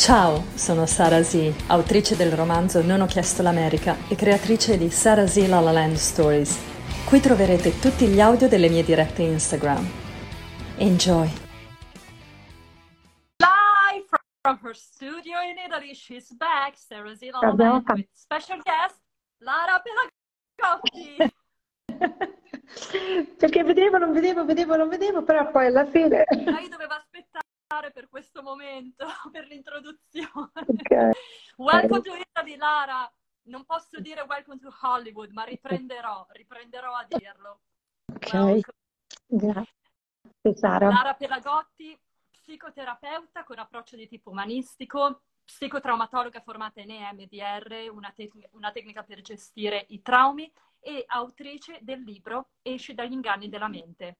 Ciao, sono Sara Z, autrice del romanzo Non ho chiesto l'America e creatrice di Sara Z La La Land Stories. Qui troverete tutti gli audio delle mie dirette Instagram. Enjoy! Live from her studio in Italy, she's back, Sarah Z La La Land, with special guest Lara Pelagotti. Perché vedevo, non vedevo, vedevo, non vedevo, però poi alla fine... Lei doveva aspettare per questo momento, per l'introduzione. Okay. welcome to Italy, Lara. Non posso dire welcome to Hollywood, ma riprenderò, riprenderò a dirlo. Ok. Grazie, Sara. Lara Pelagotti, psicoterapeuta con approccio di tipo umanistico, psicotraumatologa formata in EMDR, una, tec- una tecnica per gestire i traumi e autrice del libro Esci dagli inganni della mente.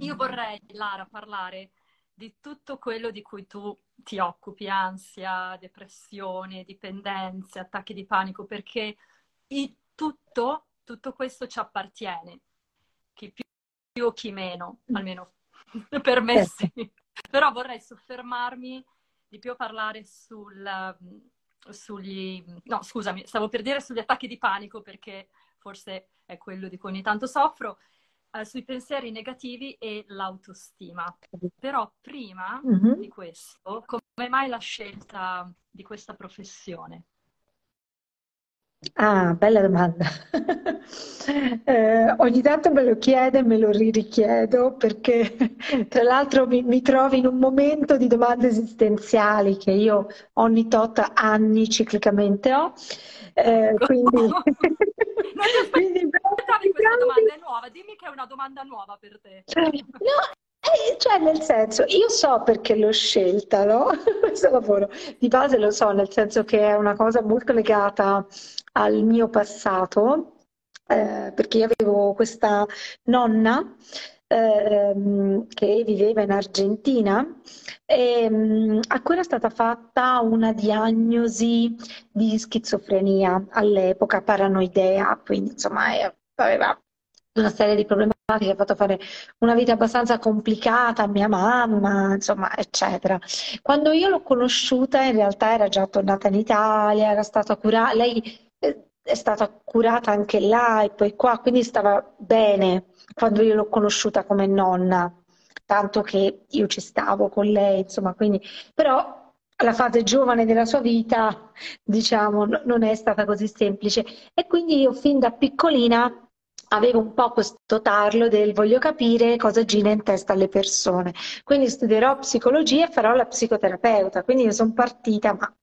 Io vorrei, Lara, parlare di tutto quello di cui tu ti occupi, ansia, depressione, dipendenze, attacchi di panico, perché tutto, tutto questo ci appartiene, chi più o chi meno, mm. almeno per me sì. Però vorrei soffermarmi di più a parlare sul, sugli... no, scusami, stavo per dire sugli attacchi di panico perché forse è quello di cui ogni tanto soffro, eh, sui pensieri negativi e l'autostima. Però prima mm-hmm. di questo, come mai la scelta di questa professione? Ah, bella domanda. eh, ogni tanto me lo chiedo e me lo richiedo perché tra l'altro mi, mi trovo in un momento di domande esistenziali che io ogni tot anni ciclicamente ho. Eh, quindi... quindi domanda è nuova, dimmi che è una domanda nuova per te. No, eh, cioè, nel senso, io so perché l'ho scelta, no? Questo lavoro di base lo so, nel senso che è una cosa molto legata al mio passato, eh, perché io avevo questa nonna ehm, che viveva in Argentina e, ehm, a cui era stata fatta una diagnosi di schizofrenia all'epoca, paranoidea, quindi insomma aveva una serie di problematiche, ha fatto fare una vita abbastanza complicata a mia mamma, insomma, eccetera. Quando io l'ho conosciuta, in realtà era già tornata in Italia, era stata curata, lei eh, è stata curata anche là e poi qua, quindi stava bene quando io l'ho conosciuta come nonna, tanto che io ci stavo con lei, insomma, quindi, però la fase giovane della sua vita, diciamo, non è stata così semplice. E quindi io fin da piccolina avevo un po' questo tarlo del voglio capire cosa gira in testa alle persone. Quindi studierò psicologia e farò la psicoterapeuta. Quindi io sono partita, ma...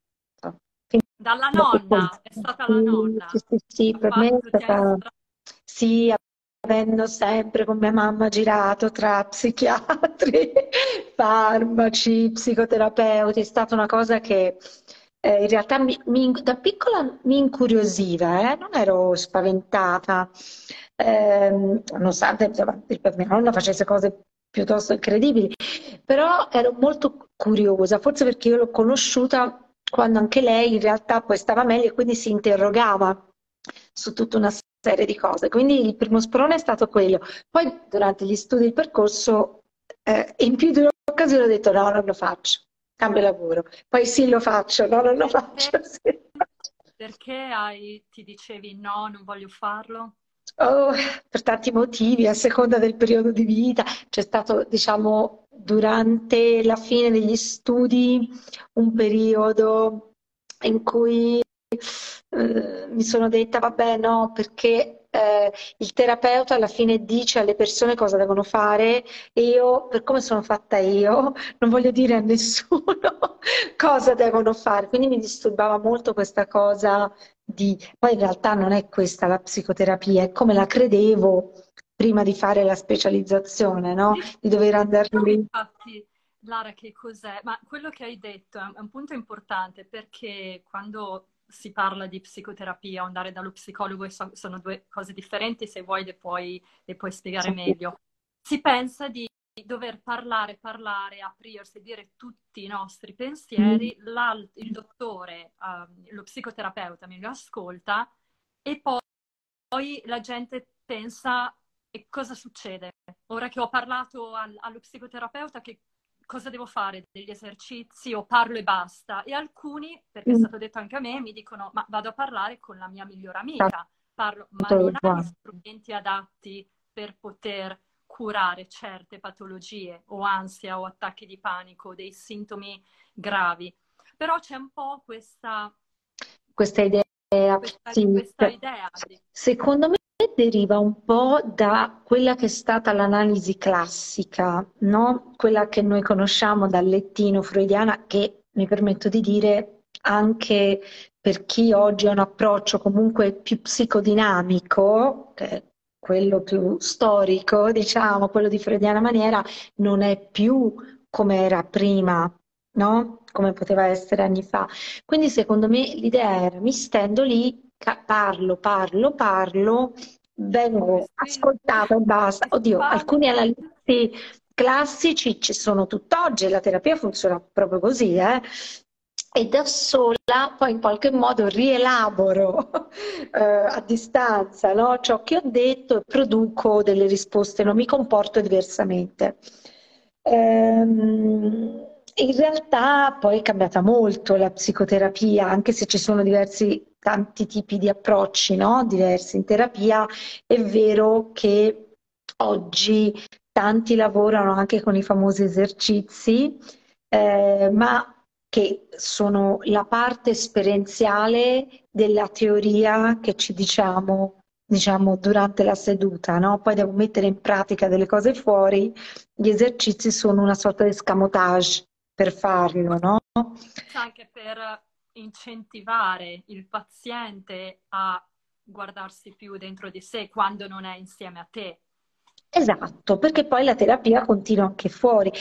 Dalla nonna, è stata la nonna. Sì, sì, sì per me è stata... Sì, avendo sempre con mia mamma girato tra psichiatri, farmaci, psicoterapeuti, è stata una cosa che eh, in realtà mi, mi, da piccola mi incuriosiva, eh? non ero spaventata, eh, nonostante insomma, mia nonna facesse cose piuttosto incredibili, però ero molto curiosa, forse perché io l'ho conosciuta quando anche lei in realtà poi stava meglio e quindi si interrogava su tutta una serie di cose. Quindi il primo sprone è stato quello. Poi durante gli studi del percorso, eh, in più di un'occasione ho detto no, non lo faccio, cambio lavoro. Poi sì, lo faccio, no, non lo faccio. Sì. Perché hai, ti dicevi no, non voglio farlo? Oh, per tanti motivi, a seconda del periodo di vita. C'è stato, diciamo, durante la fine degli studi un periodo in cui eh, mi sono detta, vabbè, no, perché eh, il terapeuta alla fine dice alle persone cosa devono fare e io, per come sono fatta io, non voglio dire a nessuno cosa devono fare. Quindi mi disturbava molto questa cosa di... Poi in realtà non è questa la psicoterapia, è come la credevo prima di fare la specializzazione, no? Di dover andare lì. Infatti, Lara, che cos'è? Ma quello che hai detto è un punto importante perché quando si parla di psicoterapia o andare dallo psicologo so, sono due cose differenti, se vuoi le puoi, le puoi spiegare sì. meglio. Si pensa di dover parlare, parlare, aprirsi, dire tutti i nostri pensieri, mm. il dottore, um, lo psicoterapeuta lo ascolta e poi, poi la gente pensa e cosa succede? Ora che ho parlato al, allo psicoterapeuta, che cosa devo fare? Degli esercizi o parlo e basta? E alcuni, perché è mm. stato detto anche a me, mi dicono ma vado a parlare con la mia migliore amica, parlo, ma non ha gli strumenti adatti per poter curare certe patologie o ansia o attacchi di panico, dei sintomi gravi. Però c'è un po' questa, questa idea. Questa, sì. questa idea di... Secondo me deriva un po' da quella che è stata l'analisi classica, no? quella che noi conosciamo dal lettino freudiana, che mi permetto di dire anche per chi oggi ha un approccio comunque più psicodinamico, che quello più storico, diciamo, quello di freudiana maniera, non è più come era prima, no? Come poteva essere anni fa. Quindi secondo me l'idea era mi stendo lì, parlo, parlo, parlo, vengo ascoltata e basta. Oddio, alcuni analisti classici ci sono tutt'oggi, la terapia funziona proprio così, eh? e da sola poi in qualche modo rielaboro eh, a distanza no? ciò che ho detto e produco delle risposte, non mi comporto diversamente. Ehm, in realtà poi è cambiata molto la psicoterapia, anche se ci sono diversi, tanti tipi di approcci no? diversi in terapia, è vero che oggi tanti lavorano anche con i famosi esercizi, eh, ma che sono la parte esperienziale della teoria che ci diciamo, diciamo durante la seduta, no? Poi devo mettere in pratica delle cose fuori, gli esercizi sono una sorta di escamotage per farlo, no? Anche per incentivare il paziente a guardarsi più dentro di sé quando non è insieme a te. Esatto, perché poi la terapia continua anche fuori.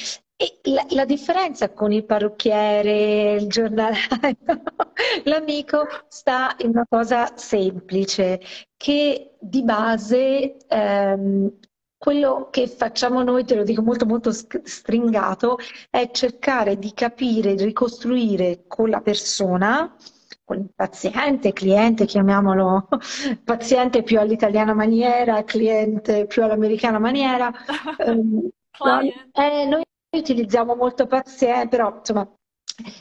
La, la, differenza con il parrucchiere, il giornalaio, l'amico sta in una cosa semplice, che di base ehm, quello che facciamo noi, te lo dico molto molto stringato, è cercare di capire, di ricostruire con la persona, con il paziente, cliente, chiamiamolo paziente più all'italiana maniera, cliente più all'americana maniera. ehm, eh, noi utilizziamo molto paziente, però insomma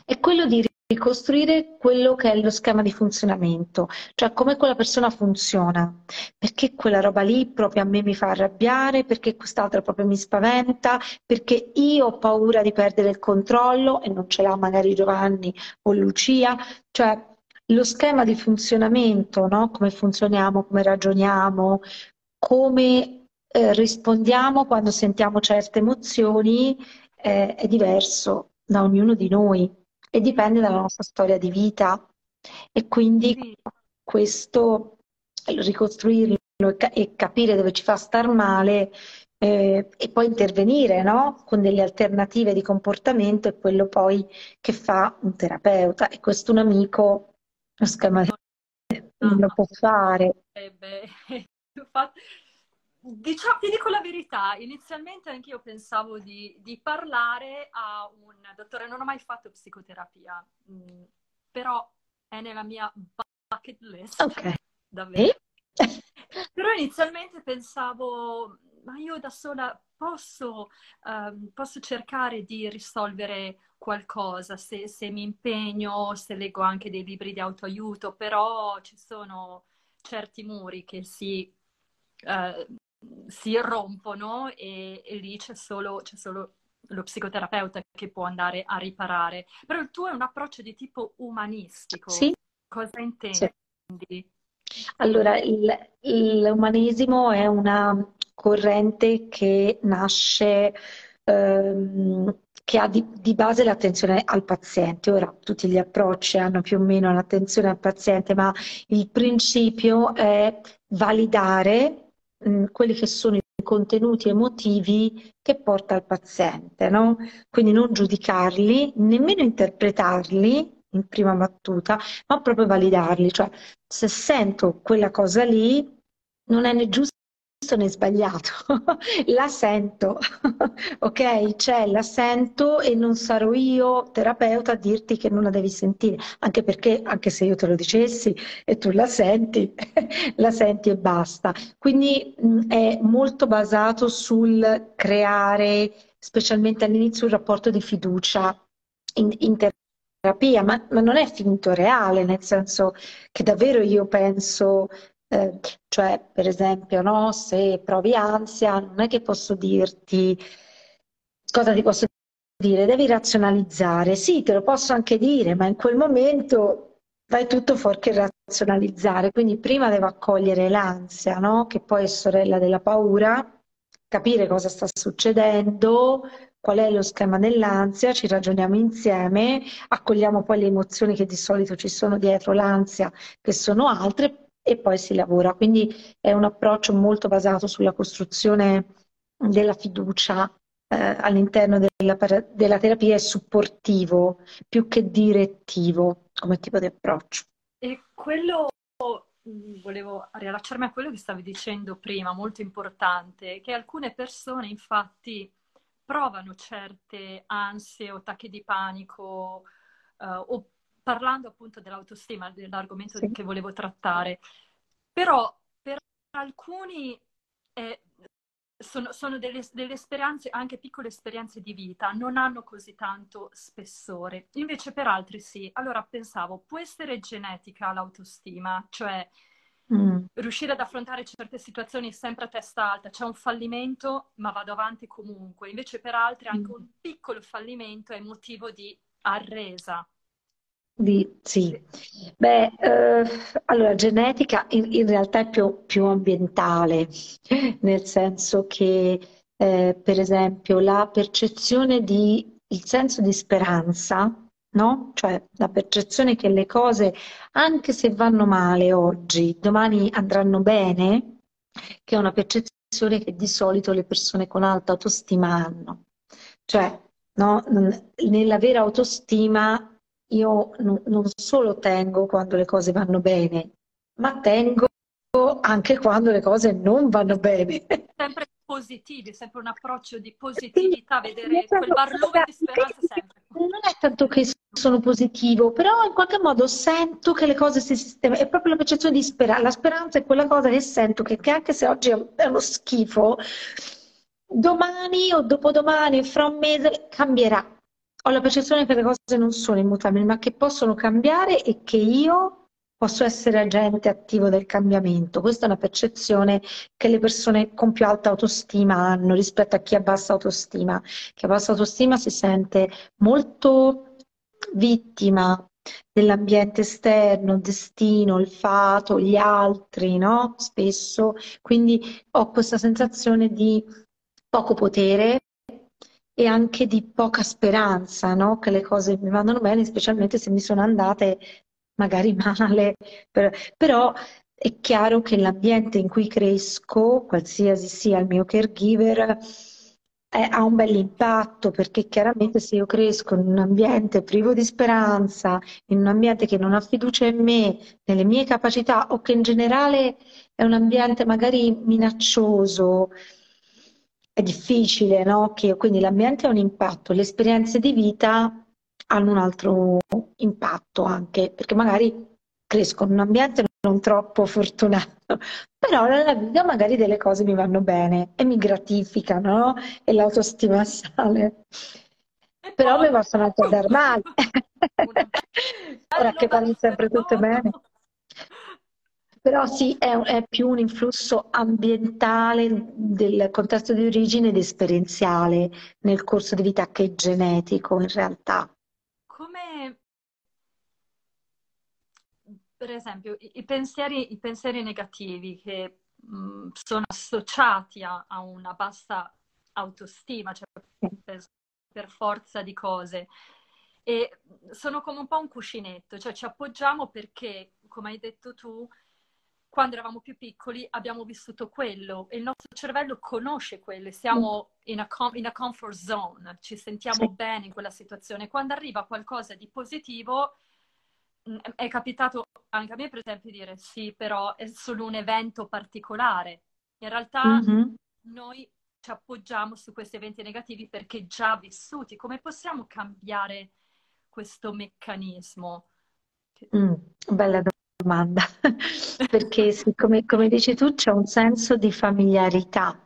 è quello di ricostruire quello che è lo schema di funzionamento, cioè come quella persona funziona, perché quella roba lì proprio a me mi fa arrabbiare, perché quest'altra proprio mi spaventa, perché io ho paura di perdere il controllo e non ce l'ha magari Giovanni o Lucia, cioè lo schema di funzionamento, no? come funzioniamo, come ragioniamo, come eh, rispondiamo quando sentiamo certe emozioni eh, è diverso da ognuno di noi e dipende dalla nostra storia di vita e quindi questo ricostruirlo e capire dove ci fa star male eh, e poi intervenire no? con delle alternative di comportamento è quello poi che fa un terapeuta e questo un amico lo schema non lo può fare. Eh beh, Diciamo, ti dico la verità, inizialmente anch'io pensavo di, di, parlare a un dottore, non ho mai fatto psicoterapia, mh, mm, però è nella mia bucket list, okay. davvero. però inizialmente pensavo, ma io da sola posso, um, posso cercare di risolvere qualcosa se, se mi impegno, se leggo anche dei libri di autoaiuto, però ci sono certi muri che si... Uh, si rompono e, e lì c'è solo, c'è solo lo psicoterapeuta che può andare a riparare. Però il tuo è un approccio di tipo umanistico. Sì. Cosa intendi? Sì. Allora, il, l'umanesimo è una corrente che nasce, ehm, che ha di, di, base l'attenzione al paziente. Ora, tutti gli approcci hanno più o meno l'attenzione al paziente, ma il principio è validare quelli che sono i contenuti emotivi che porta il paziente, no? Quindi non giudicarli, nemmeno interpretarli in prima battuta, ma proprio validarli, cioè se sento quella cosa lì non è né giusto giusto né sbagliato, la sento, ok? Cioè la sento e non sarò io terapeuta a dirti che non la devi sentire, anche perché anche se io te lo dicessi e tu la senti, la senti e basta. Quindi mh, è molto basato sul creare specialmente all'inizio, un rapporto di fiducia in, in terapia, ma, ma, non è finto reale, nel senso che davvero io penso, eh, cioè per esempio, no, se provi ansia, non è che posso dirti cosa ti posso dire, devi razionalizzare. Sì, te lo posso anche dire, ma in quel momento vai tutto fuorché razionalizzare. Quindi prima devo accogliere l'ansia, no? Che poi è sorella della paura, capire cosa sta succedendo, qual è lo schema dell'ansia, ci ragioniamo insieme, accogliamo poi le emozioni che di solito ci sono dietro l'ansia, che sono altre, e poi si lavora. Quindi è un approccio molto basato sulla costruzione della fiducia eh, all'interno della, della terapia è supportivo più che direttivo come tipo di approccio. E quello volevo riallacciarmi a quello che stavi dicendo prima, molto importante, che alcune persone infatti provano certe ansie o attacchi di panico uh, o parlando appunto dell'autostima, dell'argomento sì. che volevo trattare, però per alcuni è, sono, sono delle, delle, esperienze, anche piccole esperienze di vita, non hanno così tanto spessore. Invece per altri sì. Allora pensavo, può essere genetica l'autostima, cioè Mm. Riuscire ad affrontare certe situazioni sempre a testa alta, c'è un fallimento, ma vado avanti comunque. Invece per altri anche mm. un piccolo fallimento è motivo di arresa. Di, sì, beh, eh, allora genetica in, in realtà è più, più, ambientale, nel senso che eh, per esempio la percezione di, il senso di speranza no? Cioè la percezione che le cose, anche se vanno male oggi, domani andranno bene, che è una percezione che di solito le persone con alta autostima hanno. Cioè, no? nella vera autostima io non, non solo tengo quando le cose vanno bene, ma tengo anche quando le cose non vanno bene. Sempre positivi, sempre un approccio di positività, vedere quel barlume di speranza sempre. Non è tanto che sono positivo, però in qualche modo sento che le cose si sistemano, è proprio la percezione di speranza, la speranza è quella cosa che sento che, che anche se oggi è uno schifo, domani o dopodomani, fra un mese cambierà. Ho la percezione che le cose non sono immutabili, ma che possono cambiare e che io posso essere agente attivo del cambiamento. Questa è una percezione che le persone con più alta autostima hanno rispetto a chi ha bassa autostima. Chi ha bassa autostima si sente molto vittima dell'ambiente esterno, destino, il fato, gli altri, no? Spesso. Quindi ho questa sensazione di poco potere e anche di poca speranza, no? Che le cose mi vadano bene, specialmente se mi sono andate magari male, però è chiaro che l'ambiente in cui cresco, qualsiasi sia il mio caregiver, eh, ha un bel impatto perché chiaramente se io cresco in un ambiente privo di speranza, in un ambiente che non ha fiducia in me, nelle mie capacità o che in generale è un ambiente magari minaccioso, è difficile, no? Che, quindi l'ambiente ha un impatto, le esperienze di vita hanno un altro impatto anche, perché magari cresco in un ambiente non troppo fortunato, però nella vita magari delle cose mi vanno bene e mi gratificano no? e l'autostima sale. E però poi... mi possono anche andare male. Ora che vanno sempre tutte bene. Però sì, è, è, più un influsso ambientale del contesto di origine ed esperienziale nel corso di vita che genetico in realtà. per esempio, i, i, pensieri, i pensieri, negativi che mh, sono associati a, a, una bassa autostima, cioè per, per, forza di cose, e sono come un po' un cuscinetto, cioè ci appoggiamo perché, come hai detto tu, quando eravamo più piccoli abbiamo vissuto quello e il nostro cervello conosce quello, siamo in a, com- in a comfort zone, ci sentiamo sì. bene in quella situazione. Quando arriva qualcosa di positivo, è capitato anche a me, per esempio, dire sì, però è solo un evento particolare. In realtà mm-hmm. noi ci appoggiamo su questi eventi negativi perché già vissuti. Come possiamo cambiare questo meccanismo? Mm, bella domanda, perché sì, come, come dici tu c'è un senso di familiarità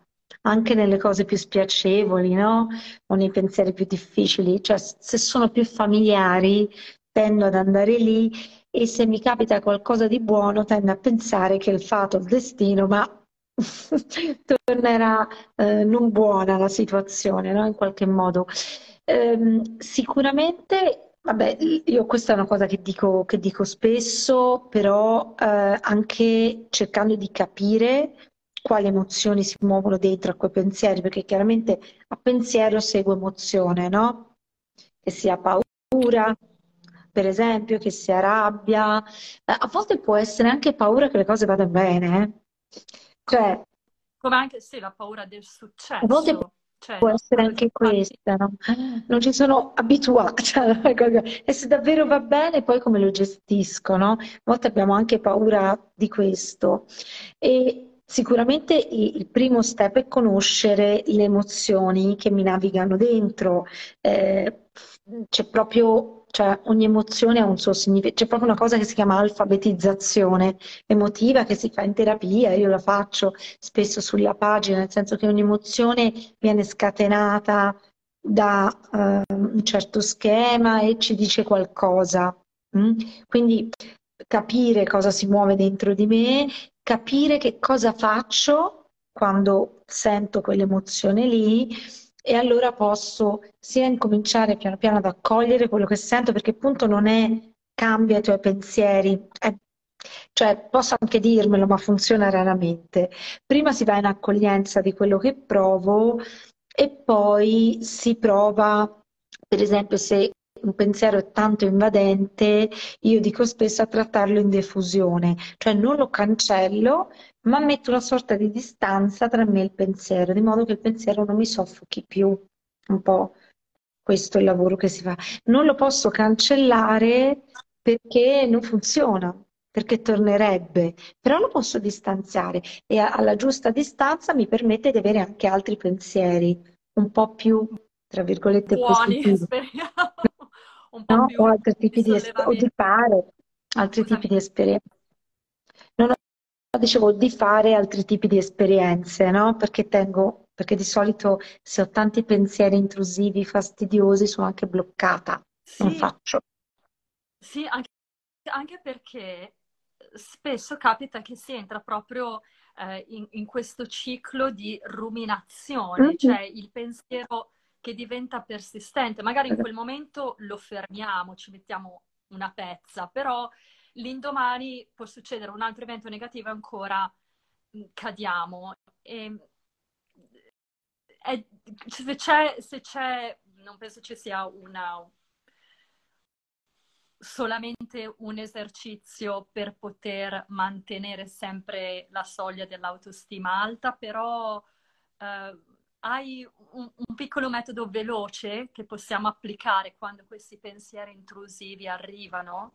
anche nelle cose più spiacevoli, no? O nei pensieri più difficili, cioè se sono più familiari tendo ad andare lì e se mi capita qualcosa di buono tendo a pensare che il fato, il destino, ma tornerà eh, non buona la situazione, no? In qualche modo. Ehm, sicuramente, vabbè, io questa è una cosa che dico, che dico spesso, però eh, anche cercando di capire quali emozioni si muovono dentro a quei pensieri, perché chiaramente a pensiero segue emozione, no? Che sia paura, per esempio, che sia rabbia, eh, a volte può essere anche paura che le cose vadano bene. Eh. Cioè, come anche sì, la paura del successo. A volte cioè, può essere anche questa, no? Non ci sono abituata, e se davvero va bene, poi come lo gestisco, no? A volte abbiamo anche paura di questo. E sicuramente il primo step è conoscere le emozioni che mi navigano dentro. Eh, c'è proprio cioè ogni emozione ha un suo significato, c'è proprio una cosa che si chiama alfabetizzazione emotiva che si fa in terapia, io la faccio spesso sulla pagina, nel senso che ogni emozione viene scatenata da uh, un certo schema e ci dice qualcosa. Mm? Quindi capire cosa si muove dentro di me, capire che cosa faccio quando sento quell'emozione lì e allora posso sia incominciare piano piano ad accogliere quello che sento, perché appunto non è cambia i tuoi pensieri, è, cioè posso anche dirmelo, ma funziona raramente. Prima si va in accoglienza di quello che provo e poi si prova, per esempio, se un pensiero è tanto invadente, io dico spesso a trattarlo in diffusione, cioè non lo cancello, ma metto una sorta di distanza tra me e il pensiero, di modo che il pensiero non mi soffochi più. Un po' questo è il lavoro che si fa. Non lo posso cancellare perché non funziona, perché tornerebbe, però lo posso distanziare e alla giusta distanza mi permette di avere anche altri pensieri, un po' più, tra virgolette, buoni, speriamo. Un po' no? più o altri tipi di, o di fare altri Scusami. tipi di esperienze. Non ho dicevo di fare altri tipi di esperienze, no? Perché tengo, perché di solito se ho tanti pensieri intrusivi, fastidiosi, sono anche bloccata, sì. non faccio. Sì, anche, anche, perché spesso capita che si entra proprio eh, in, in, questo ciclo di ruminazione, mm-hmm. cioè il pensiero che diventa persistente. Magari in quel momento lo fermiamo, ci mettiamo una pezza, però l'indomani può succedere un altro evento negativo e ancora mm, cadiamo. E, è, se, c'è, se c'è, non penso ci sia una, solamente un esercizio per poter mantenere sempre la soglia dell'autostima alta, però eh, hai un, un, piccolo metodo veloce che possiamo applicare quando questi pensieri intrusivi arrivano?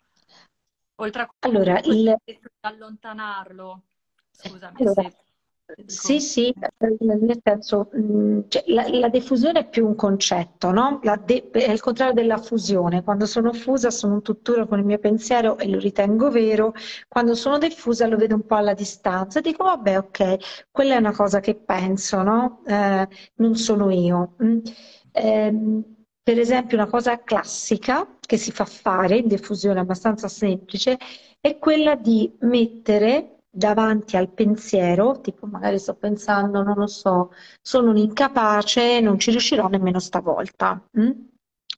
Oltre a allora, il... allontanarlo, scusami allora, se... Sì, sì, nel senso, mm, cioè, la, la, diffusione è più un concetto, no? De- è il contrario della fusione. Quando sono fusa sono un tutt'uno con il mio pensiero e lo ritengo vero. Quando sono diffusa lo vedo un po' alla distanza. Dico, vabbè, ok, quella è una cosa che penso, no? Eh, non sono io. Eh, per esempio, una cosa classica che si fa fare in diffusione abbastanza semplice è quella di mettere davanti al pensiero, tipo magari sto pensando, non lo so, sono un incapace, non ci riuscirò nemmeno stavolta. Mm?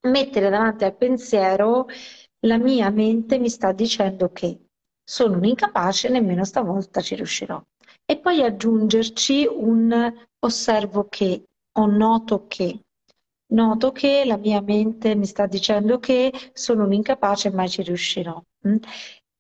Mettere davanti al pensiero la mia mente mi sta dicendo che sono un incapace, nemmeno stavolta ci riuscirò. E poi aggiungerci un osservo che, o noto che, noto che la mia mente mi sta dicendo che sono un incapace e mai ci riuscirò. Mm?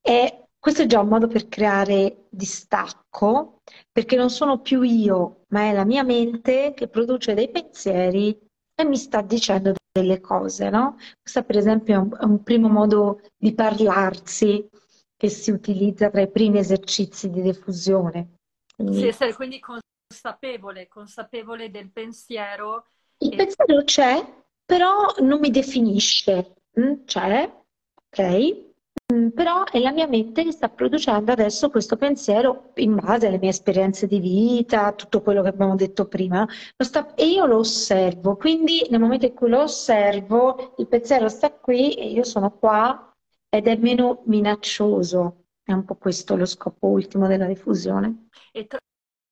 E questo è già un modo per creare distacco, perché non sono più io, ma è la mia mente che produce dei pensieri e mi sta dicendo delle cose, no? Questo per esempio è un, è un primo modo di parlarsi che si utilizza tra i primi esercizi di diffusione. Quindi, sì, essere quindi consapevole, consapevole del pensiero il pensiero c'è, però non mi definisce. Mm, c'è, ok? Mm, però è la mia mente che sta producendo adesso questo pensiero in base alle mie esperienze di vita, tutto quello che abbiamo detto prima, sta, e io lo osservo, quindi nel momento in cui lo osservo, il pensiero sta qui e io sono qua ed è meno minaccioso. È un po' questo lo scopo ultimo della diffusione. E tra,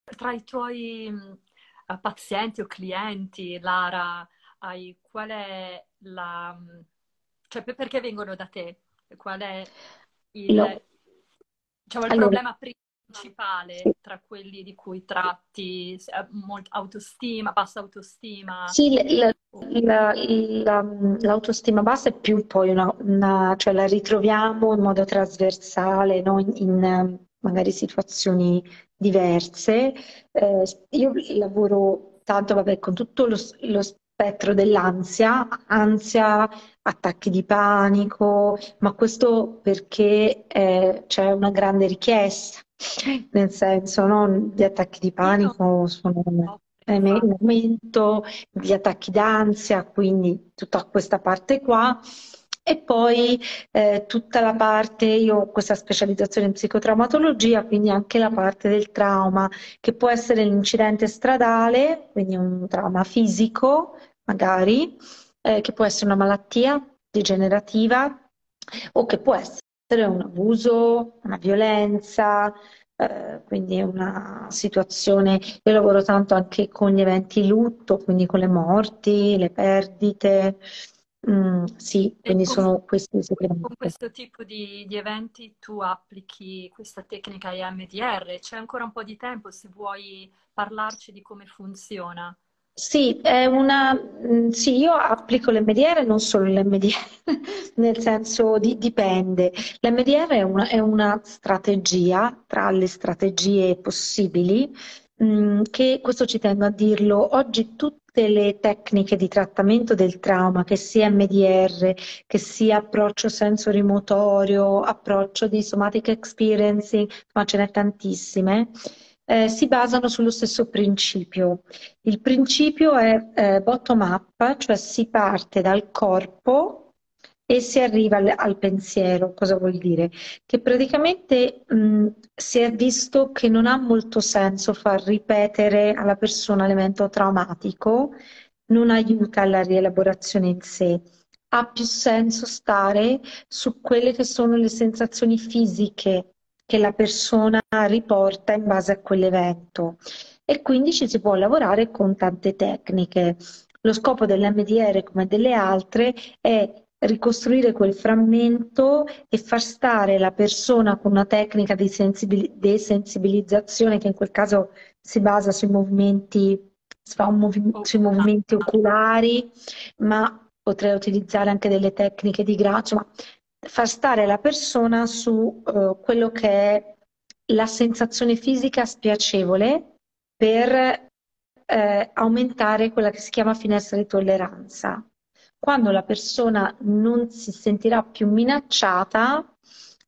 tra i tuoi uh, pazienti o clienti, Lara, hai, qual è la... cioè perché vengono da te? Qual è il, no. diciamo, il allora, problema principale sì. tra quelli di cui tratti autostima, bassa autostima? Sì, la, la, la, l'autostima bassa è più poi una, una, cioè la ritroviamo in modo trasversale, no? in, in magari situazioni diverse. Eh, io lavoro tanto vabbè, con tutto lo, lo spettro dell'ansia, ansia, attacchi di panico, ma questo perché eh, c'è una grande richiesta, nel senso no? gli attacchi di panico sono in aumento, gli attacchi d'ansia, quindi tutta questa parte qua. E poi eh, tutta la parte, io ho questa specializzazione in psicotraumatologia, quindi anche la parte del trauma, che può essere l'incidente stradale, quindi un trauma fisico, magari, eh, che può essere una malattia degenerativa o che può essere un abuso, una violenza, eh, quindi una situazione, io lavoro tanto anche con gli eventi lutto, quindi con le morti, le perdite, mm, sì, quindi con, sono questi sicuramente. Con questo tipo di, di, eventi tu applichi questa tecnica EMDR, c'è ancora un po' di tempo se vuoi parlarci di come funziona. Sì, una, mm, sì, io applico l'MDR, non solo l'MDR, nel senso di, dipende. L'MDR è una, è una strategia tra le strategie possibili, mm, che questo ci tengo a dirlo, oggi tutte le tecniche di trattamento del trauma, che sia MDR, che sia approccio sensorimotorio, approccio di somatic experiencing, ma ce n'è tantissime, eh, si basano sullo stesso principio. Il principio è eh, bottom up, cioè si parte dal corpo e si arriva al, al pensiero. Cosa vuol dire? Che praticamente mh, si è visto che non ha molto senso far ripetere alla persona l'evento traumatico, non aiuta alla rielaborazione in sé ha più senso stare su quelle che sono le sensazioni fisiche che la persona riporta in base a quell'evento e quindi ci si può lavorare con tante tecniche. Lo scopo dell'MDR come delle altre è ricostruire quel frammento e far stare la persona con una tecnica di desensibilizzazione che in quel caso si basa sui movimenti, sui movimenti oculari, ma potrei utilizzare anche delle tecniche di graccio, ma far stare la persona su uh, quello che è la sensazione fisica spiacevole per eh, aumentare quella che si chiama finestra di tolleranza. Quando la persona non si sentirà più minacciata,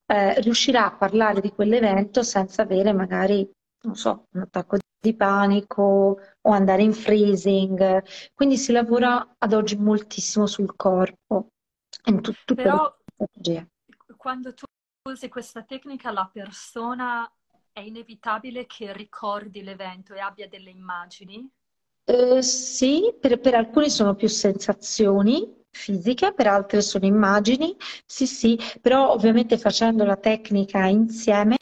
eh, riuscirà a parlare di quell'evento senza avere magari, non so, un attacco di panico o andare in freezing. Quindi si lavora ad oggi moltissimo sul corpo. In tut- Però strategia. Quando tu usi questa tecnica, la persona è inevitabile che ricordi l'evento e abbia delle immagini? Eh, sì, per, per alcuni sono più sensazioni fisiche, per altre sono immagini, sì, sì, però ovviamente facendo la tecnica insieme,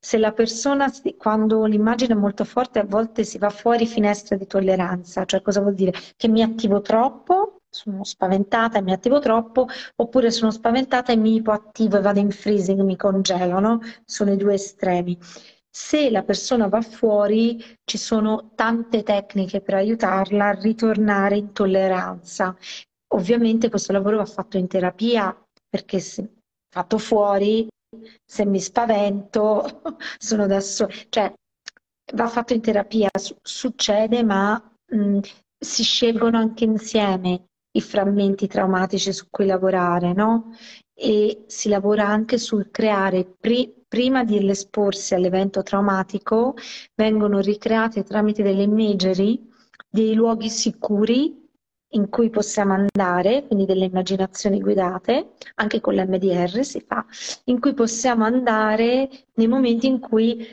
se la persona, quando l'immagine è molto forte, a volte si va fuori finestra di tolleranza, cioè cosa vuol dire? Che mi attivo troppo sono spaventata e mi attivo troppo, oppure sono spaventata e mi ipoattivo e vado in freezing, mi congelo, no? Sono i due estremi. Se la persona va fuori, ci sono tante tecniche per aiutarla a ritornare in tolleranza. Ovviamente questo lavoro va fatto in terapia, perché se fatto fuori, se mi spavento, sono da sola. Cioè, va fatto in terapia, succede, ma mh, si scelgono anche insieme i frammenti traumatici su cui lavorare, no? E si lavora anche sul creare, pri- prima di esporsi all'evento traumatico, vengono ricreate tramite delle imagery dei luoghi sicuri in cui possiamo andare, quindi delle immaginazioni guidate, anche con l'MDR si fa, in cui possiamo andare nei momenti in cui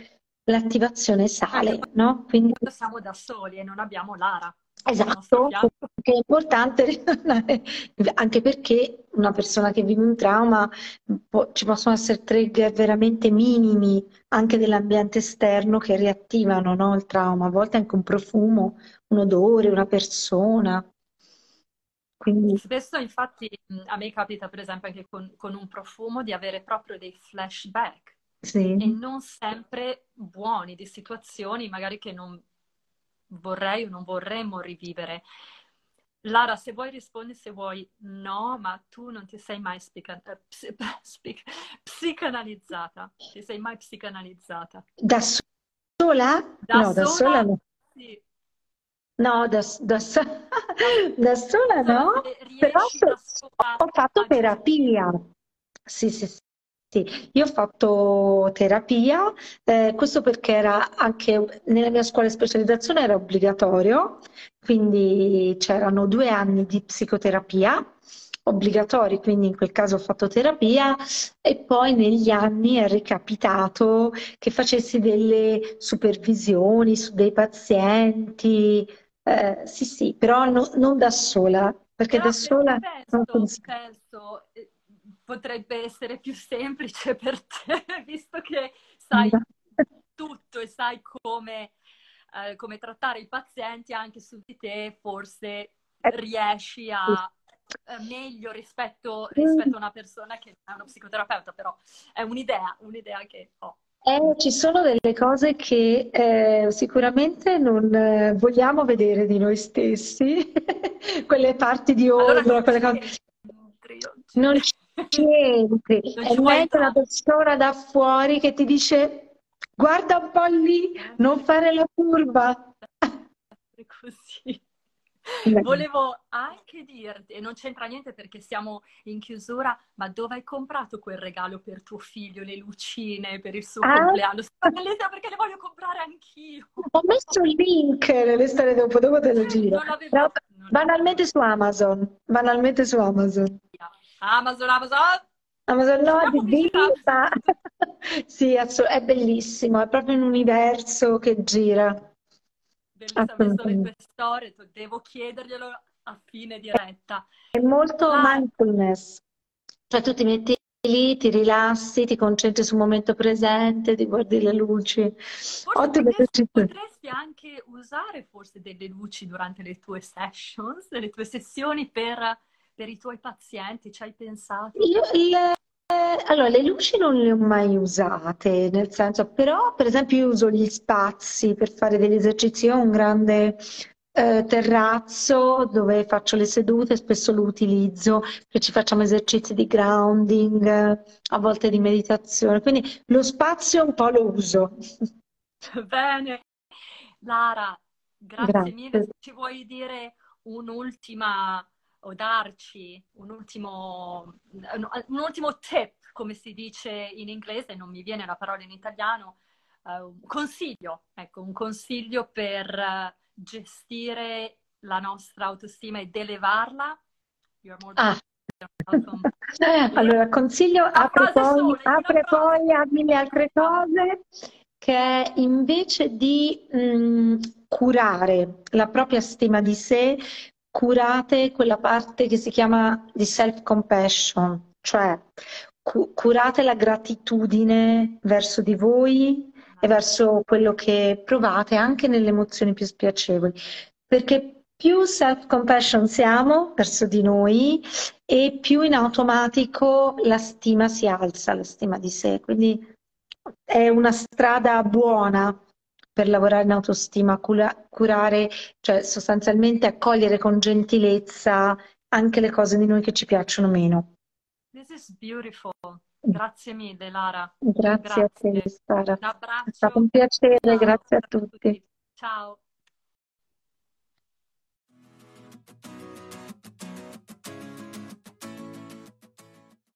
l'attivazione sale, no? Quindi siamo da soli e non abbiamo Lara. Esatto, che è importante anche perché una persona che vive un trauma può, ci possono essere trigger veramente minimi anche dell'ambiente esterno che riattivano no, il trauma, a volte anche un profumo, un odore, una persona. Quindi... Spesso infatti a me capita per esempio anche con, con un profumo di avere proprio dei flashback sì. e non sempre buoni di situazioni magari che non vorrei o non vorremmo rivivere. Lara, se vuoi rispondi, se vuoi no, ma tu non ti sei mai spica- eh, psic- psicanalizzata. Ti sei mai psicanalizzata? Da sola? Da no, sola, da sola no. Sì. No, da, da, so- da sola no, però ho fatto terapia. Sì, sì, sì. Io ho fatto terapia, eh, questo perché era anche nella mia scuola di specializzazione era obbligatorio, quindi c'erano due anni di psicoterapia obbligatori, quindi in quel caso ho fatto terapia e poi negli anni è ricapitato che facessi delle supervisioni su dei pazienti, eh, sì sì, però no, non da sola, perché però da sola... Penso, penso, eh, potrebbe essere più semplice per te, visto che sai tutto e sai come, eh, come trattare i pazienti, anche su di te forse riesci a eh, meglio rispetto, rispetto, a una persona che è uno psicoterapeuta, però è un'idea, un'idea che ho. Eh, ci sono delle cose che eh, sicuramente non eh, vogliamo vedere di noi stessi, quelle parti di ombra, allora, quelle cose. Non ci niente. È meglio una persona da fuori che ti dice guarda un po' lì, non fare la curva. Così. Volevo anche dirti, e non c'entra niente perché siamo in chiusura, ma dove hai comprato quel regalo per tuo figlio, le lucine per il suo ah. compleanno? Perché le voglio comprare anch'io. Ho messo il link nelle storie dopo, dopo te lo giro. No, banalmente su Amazon, banalmente su Amazon. Amazon, Amazon. Amazon no, di vita. sì, è bellissimo, è proprio un universo che gira. Bellissimo, le storie, devo chiederglielo a fine diretta. È molto ah. mindfulness, cioè tu ti metti lì, ti rilassi, ti concentri sul momento presente, ti guardi le luci. Ottimo potresti, potresti anche usare forse delle luci durante le tue sessions, le tue sessioni per per i tuoi pazienti? Ci hai pensato? Io, le, allora, le luci non le ho mai usate, nel senso, però per esempio io uso gli spazi per fare degli esercizi. Io ho un grande eh, terrazzo dove faccio le sedute, spesso lo utilizzo, che ci facciamo esercizi di grounding, a volte di meditazione, quindi lo spazio un po' lo uso. Bene. Lara, grazie, grazie. mille. Ci vuoi dire un'ultima o darci un ultimo, un ultimo tip, come si dice in inglese, non mi viene la parola in italiano, uh, un consiglio, ecco, un consiglio per uh, gestire la nostra autostima ed elevarla. Ah. allora, consiglio, apre poi, sole, apre poi a mille altre cose, che invece di mh, mm, curare la propria stima di sé, curate quella parte che si chiama di self-compassion, cioè cu- curate la gratitudine verso di voi e verso quello che provate anche nelle emozioni più spiacevoli, perché più self-compassion siamo verso di noi e più in automatico la stima si alza, la stima di sé, quindi è una strada buona per lavorare in autostima, cura, curare, cioè sostanzialmente accogliere con gentilezza anche le cose di noi che ci piacciono meno. This is beautiful. Grazie mille, Lara. Grazie, grazie. a te, Sara. Un abbraccio. È stato un piacere, Ciao. grazie a tutti. Ciao.